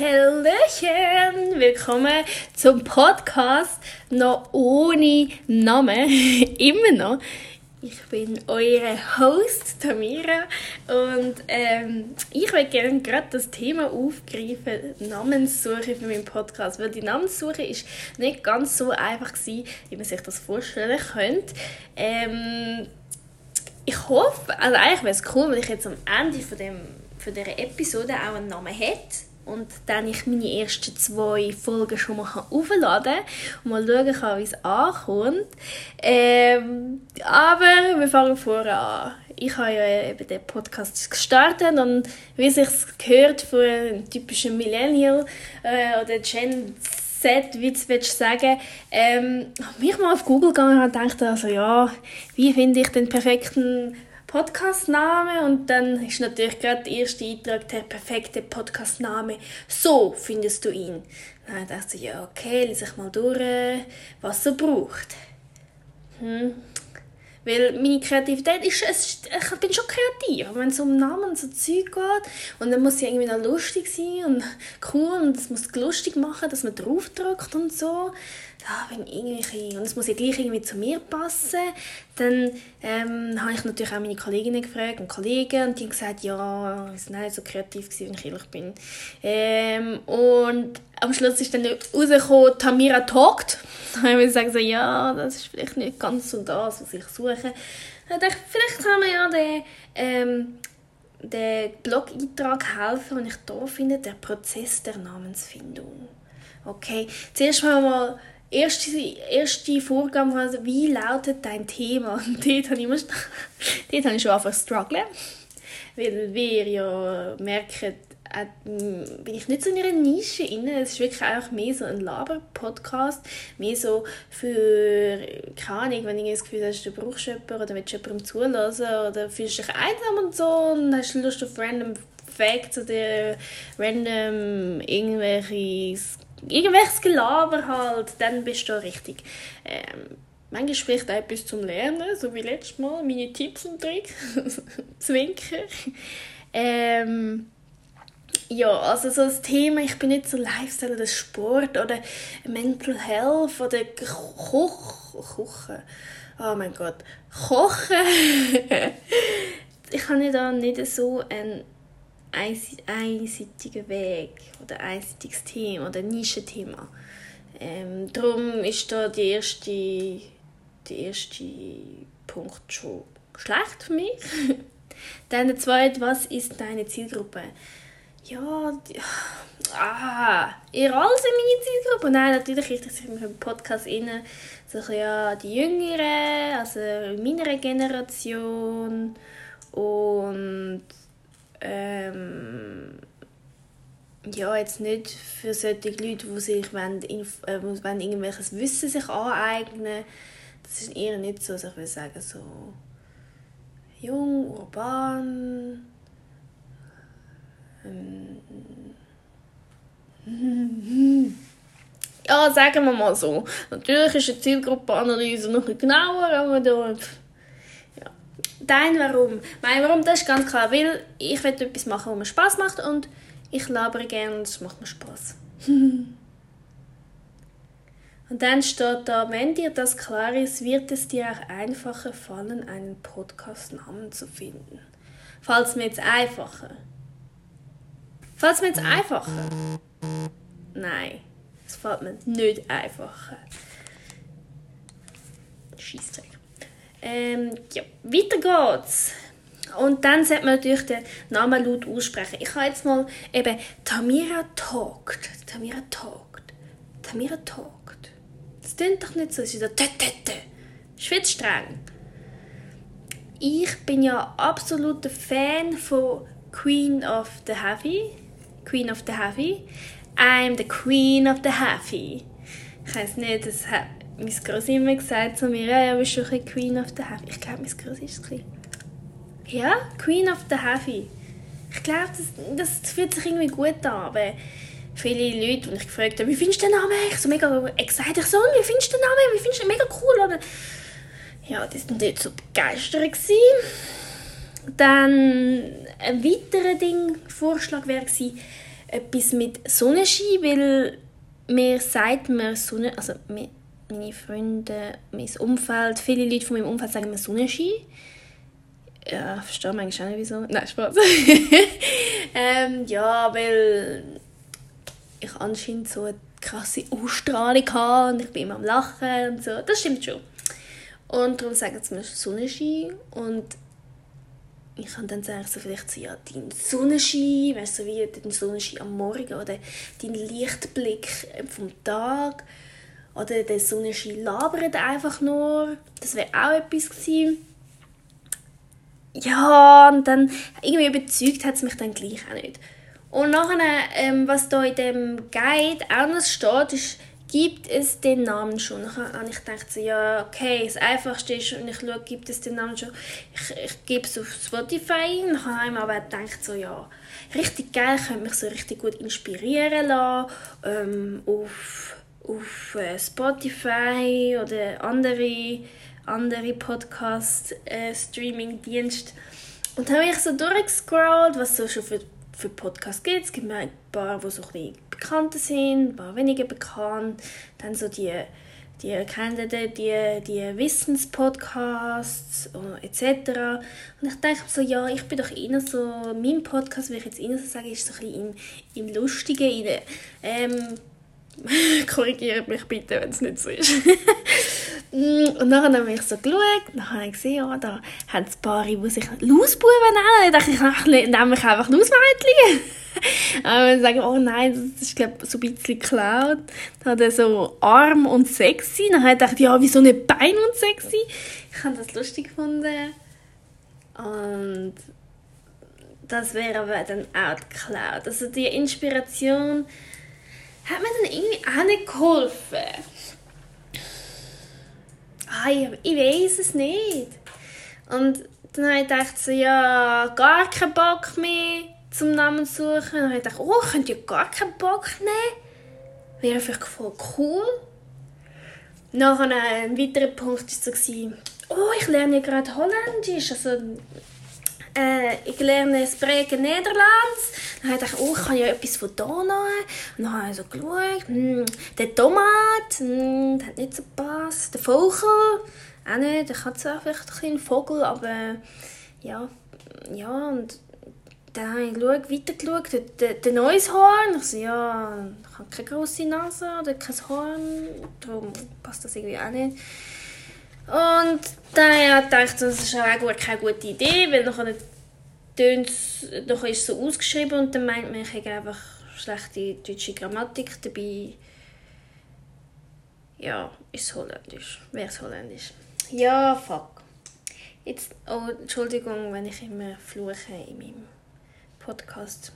Hallöchen! Willkommen zum Podcast noch ohne Namen. Immer noch. Ich bin eure Host Tamira und ähm, ich will gerne gerade das Thema aufgreifen, Namenssuche für meinen Podcast, weil die Namenssuche ist nicht ganz so einfach gewesen, wie man sich das vorstellen könnte. Ähm, ich hoffe, also eigentlich wäre es cool, wenn ich jetzt am Ende von, dem, von dieser Episode auch einen Namen hätte und dann ich meine ersten zwei Folgen schon mal aufladen und mal schauen kann, wie es ankommt. Ähm, aber wir fangen vorne an. Ich habe ja eben den Podcast gestartet und wie es sich gehört von einem typischen Millennial äh, oder Gen Z, wie du willst sagen, ähm, habe mich mal auf Google gegangen und dachte also ja, wie finde ich den perfekten Podcastname und dann ist natürlich gerade der erste Eintrag der perfekte Podcastname. So findest du ihn. Dann dachte ich, ja, okay, lese ich mal durch, was er braucht. Hm. Weil meine Kreativität ist, ist, ich bin schon kreativ, wenn es um Namen und so Zeug geht und dann muss sie irgendwie noch lustig sein und cool und es muss lustig machen, dass man draufdrückt und so, ja, wenn irgendwelche, und es muss ja gleich irgendwie zu mir passen, dann ähm, habe ich natürlich auch meine Kolleginnen gefragt und Kollegen und die haben gesagt, ja, sie sind nicht so kreativ gewesen, wenn ich ehrlich bin. Ähm, und am Schluss ist dann rausgekommen, Tamira talkt. Dann habe ich gesagt, so, ja, das ist vielleicht nicht ganz so das, was ich suche. Dann dachte ich, vielleicht kann mir ja den, ähm, den Blog-Eintrag helfen, den ich da finde, der Prozess der Namensfindung. Okay, zuerst mal erste, erste Vorgabe, also wie lautet dein Thema? Und dort habe ich, immer, dort habe ich schon einfach strugglen. Weil wir ja merken, äh, bin ich nicht so in einer Nische inne. Es ist wirklich einfach mehr so ein Laber-Podcast. Mehr so für, keine Ahnung, wenn du das Gefühl hast, du brauchst jemanden oder willst jemandem zulassen oder fühlst dich einsam und so und hast Lust auf random Facts oder random irgendwelche irgendwelches Gelaber halt, dann bist du richtig. Ähm, manchmal spricht auch etwas zum Lernen, so wie letztes Mal, meine Tipps und Tricks, Zwinker. Ähm, ja, also so das Thema, ich bin nicht so Lifestyle oder Sport oder Mental Health oder Koch, Kochen. Oh mein Gott, Kochen. ich habe da nicht so einen einseitigen Weg oder einseitiges Thema oder Nischenthema. Ähm, darum ist da die erste, der erste Punkt schon schlecht für mich. Dann der zweite, was ist deine Zielgruppe? Ja, die, ah, ihr alle sind meine Zielgruppe. Nein, natürlich ist das im Podcast innen so ja, die Jüngeren, also meiner Generation und ähm, ja, jetzt nicht für solche Leute, die sich wollen, äh, wollen irgendwelches Wissen sich aneignen Das ist eher nicht so, also ich würde sagen, so jung, urban. Ja, sagen wir mal so. Natürlich ist eine Zielgruppenanalyse noch genauer, aber da Dein Warum. Mein Warum, das ist ganz klar, weil ich will etwas machen, was mir Spaß macht und ich labere gerne und es macht mir Spaß. und dann steht da, wenn dir das klar ist, wird es dir auch einfacher fallen, einen Podcast-Namen zu finden. Falls mir jetzt einfacher. Falls mir jetzt einfacher. Nein, es fällt mir nicht einfacher. Scheissdreck. Ähm, ja, weiter geht's. Und dann sollte man natürlich den Namen laut aussprechen. Ich habe jetzt mal eben Tamira talkt. Tamira talkt. Tamira talkt. Das klingt doch nicht so. Es ist so tötötö. Ist streng. Ich bin ja absoluter Fan von Queen of the Heavy. Queen of the Heavy. I'm the Queen of the Heavy. Ich weiß nicht, das hat mein Grossi immer gesagt zu mir, ja, bist du ein Queen of the Heavy. Ich glaube, mein Grossi ist es Ja, Queen of the Heavy. Ich glaube, das, das fühlt sich irgendwie gut an, aber viele Leute, die ich gefragt habe, wie findest du den Namen? Ich so mega excited, ich so, wie findest du den Namen? Wie findest du den? Mega cool, oder? Ja, die waren nicht so begeistert. Dann ein weiterer Ding, Vorschlag wäre gewesen, etwas mit Sonnenschein, weil mir sagt mir Sonne, also meine Freunde, mein Umfeld, viele Leute von meinem Umfeld sagen mir Sonnenschein. Ja, verstehe manchmal auch nicht wieso. Nein, Spaß. ähm, ja, weil ich anscheinend so eine krasse Ausstrahlung habe und ich bin immer am Lachen und so. Das stimmt schon. Und darum sagen sie mir Sonnenschein und ich kann dann sagen, so vielleicht so, ja, dein Sonnenschein, weißt du, wie dein Sonnenschein am Morgen oder dein Lichtblick vom Tag oder der Sonnenschein labert einfach nur. Das wäre auch etwas gewesen. Ja, und dann irgendwie überzeugt hat es mich dann gleich auch nicht. Und nachher, ähm, was da in dem Guide auch noch steht, ist, gibt es den Namen schon? Dann habe ich gedacht, so, ja, okay, das Einfachste ist, und ich schaue, gibt es den Namen schon? Ich, ich gebe es auf Spotify und habe ich aber gedacht, so, ja, richtig geil, könnte mich so richtig gut inspirieren lassen, ähm, auf, auf äh, Spotify oder andere, andere Podcast-Streaming-Dienste. Äh, und dann habe ich so durchgescrollt, was so schon für für Podcasts gibt. Es gibt ein paar, die so ein bisschen bekannter sind, ein paar weniger bekannt. Dann so die, die kennt die, die, Wissenspodcasts etc. Und ich denke so, ja, ich bin doch eher so, mein Podcast, wie ich jetzt eher so sage, ist so ein bisschen im, im Lustigen, in ähm, korrigiert mich bitte, wenn es nicht so ist. Mm, und dann habe ich so geschaut, dann habe ich gesehen, ja, da haben es Paare, die sich Lausbuben nennen. Dann dachte ich, ach, nehme ich einfach Lausmädchen. Und dann sagen, oh nein, das ist, glaube so ein bisschen geklaut. Dann hat er so arm und sexy. Dann habe ich gedacht, ja, wieso nicht Bein und sexy? Ich habe das lustig gefunden. Und das wäre aber dann auch geklaut. Also die Inspiration hat mir dann irgendwie auch nicht geholfen. Ah, ich, ich weiß es nicht. Und dann habe ich gedacht, so, ja, gar keinen Bock mehr zum Namen zu suchen. Und dann habe ich gedacht, oh, könnt ihr gar keinen Bock nehmen? Wäre vielleicht voll cool. Nachher ein weiterer Punkt war so, oh, ich lerne gerade Holländisch. Also, äh, ich lerne Spreken Niederlands. Dann habe ich gedacht, oh, ich kann ja etwas von noch. Und dann habe ich so geschaut, hm, der Tomat, hm, der hat nicht so gepasst. Der Vogel, auch nicht. Der hat zwar vielleicht ein bisschen Vogel, aber ja, ja, und dann habe ich geschaut, weitergeschaut, der, der, der neues Horn. Ich so, ja, ich habe keine grosse Nase oder kein Horn, darum passt das irgendwie auch nicht. Und dann habe ich gedacht, das ist auch keine gute Idee, weil dann dann ist es so ausgeschrieben und dann meint man, ich habe einfach schlechte deutsche Grammatik dabei. Ja, ist es Holländisch. Wäre es Holländisch. Ja, fuck. Jetzt, oh, Entschuldigung, wenn ich immer fluche in meinem Podcast.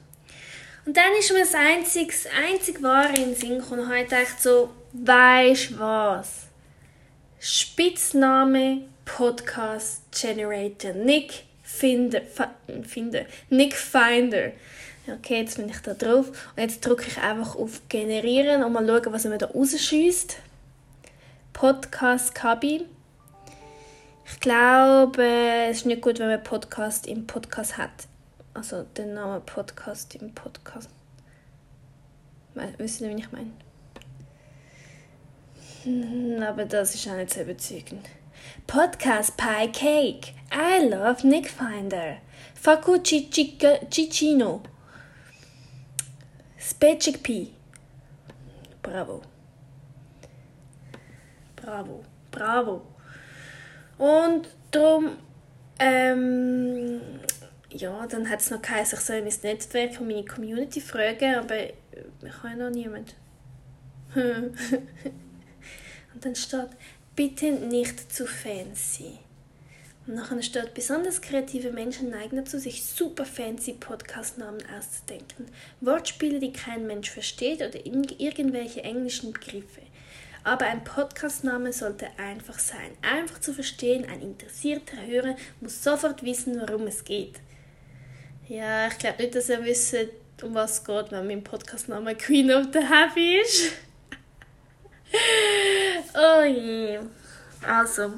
Und dann ist mir das einzige, das wahre in den Sinn gekommen und habe gedacht so, weisst was? Spitzname Podcast Generator Nick Finder, Finder, Nick Finder. Okay, jetzt bin ich da drauf. Und jetzt drücke ich einfach auf Generieren und mal schauen, was er mir da rausschießt. Podcast Kabi. Ich glaube, es ist nicht gut, wenn man Podcast im Podcast hat. Also den Namen Podcast im Podcast. Wissen Sie, wie ich meine? Hm, aber das ist auch nicht so überzeugend. Podcast Pie Cake. I love Nick Finder. Faku Cicino. Specific P. Bravo. Bravo. Bravo. Und darum, ähm, ja, dann hat es noch geheißen, ich soll mein Netzwerk und meine Community fragen, aber ich habe noch niemand. und dann steht, bitte nicht zu fancy. Und nachher steht, besonders kreative Menschen neigen dazu, sich super fancy Podcast-Namen auszudenken. Wortspiele, die kein Mensch versteht oder irgendwelche englischen Begriffe. Aber ein Podcast-Name sollte einfach sein. Einfach zu verstehen, ein interessierter Hörer muss sofort wissen, worum es geht. Ja, ich glaube nicht, dass er wisse, um was es geht, wenn mein Podcast-Name Queen of the Happy ist. oh je. Also,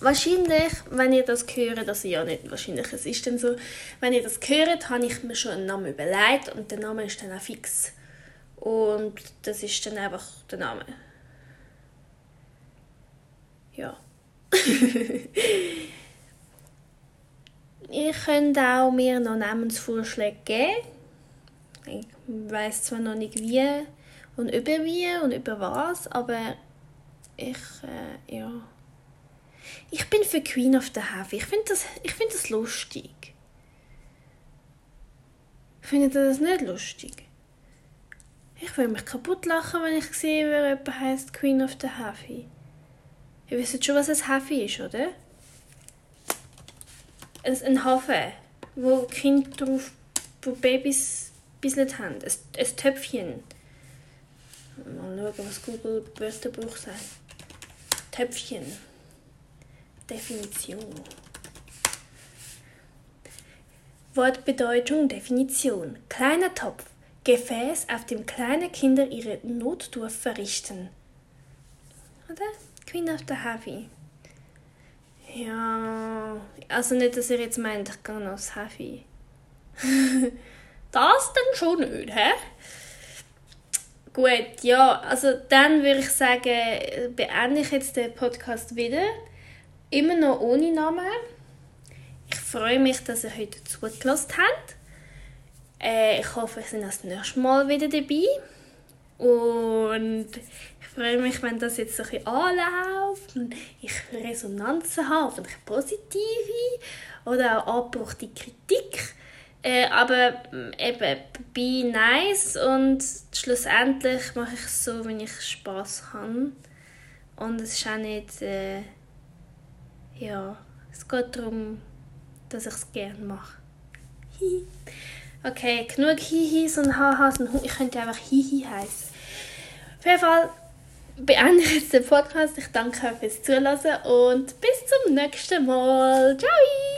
wahrscheinlich, wenn ihr das hört, also ja nicht wahrscheinlich, es ist dann so, wenn ihr das hört, habe ich mir schon einen Namen überlegt und der Name ist dann auch fix. Und das ist dann einfach der Name. Ja. ihr könnt auch mir noch Namensvorschläge geben. Ich weiß zwar noch nicht wie und über wie und über was, aber ich, äh, ja. Ich bin für Queen of the Heavy. Ich finde das, find das lustig. Findet ihr das nicht lustig? Ich will mich kaputt lachen, wenn ich sehe, wer jemand heißt Queen of the Heavy. Ihr wisst schon, was ein Heavy ist, oder? Ein, ein Hafen, wo Kinder drauf, wo Babys bisselt haben. Ein, ein Töpfchen. Mal schauen, was Google Wörterbuch sagt. Töpfchen. Definition. Wortbedeutung, Definition. Kleiner Topf. Gefäß, auf dem kleine Kinder ihre Notdurft verrichten. Oder? Queen of the Heavy. Ja, also nicht, dass ihr jetzt meint, ich gehe aufs Heavy. das dann schon nicht, hä? Gut, ja, also dann würde ich sagen, beende ich jetzt den Podcast wieder. Immer noch ohne Namen. Ich freue mich, dass ihr heute zugelassen habt. Äh, ich hoffe, ihr seid das nächste Mal wieder dabei. Und ich freue mich, wenn das jetzt so ein bisschen anläuft und ich Resonanzen habe, vielleicht positive oder auch angebrachte Kritik. Äh, aber mm, eben, be nice und schlussendlich mache ich es so, wenn ich Spaß habe. Und es ist auch nicht, äh, ja, es geht darum, dass ich es gerne mache. okay, genug Hihis und Hahas und ich könnte einfach Hihi heißen. Auf jeden Fall beende ich jetzt den Podcast. Ich danke euch fürs Zuhören und bis zum nächsten Mal. Ciao!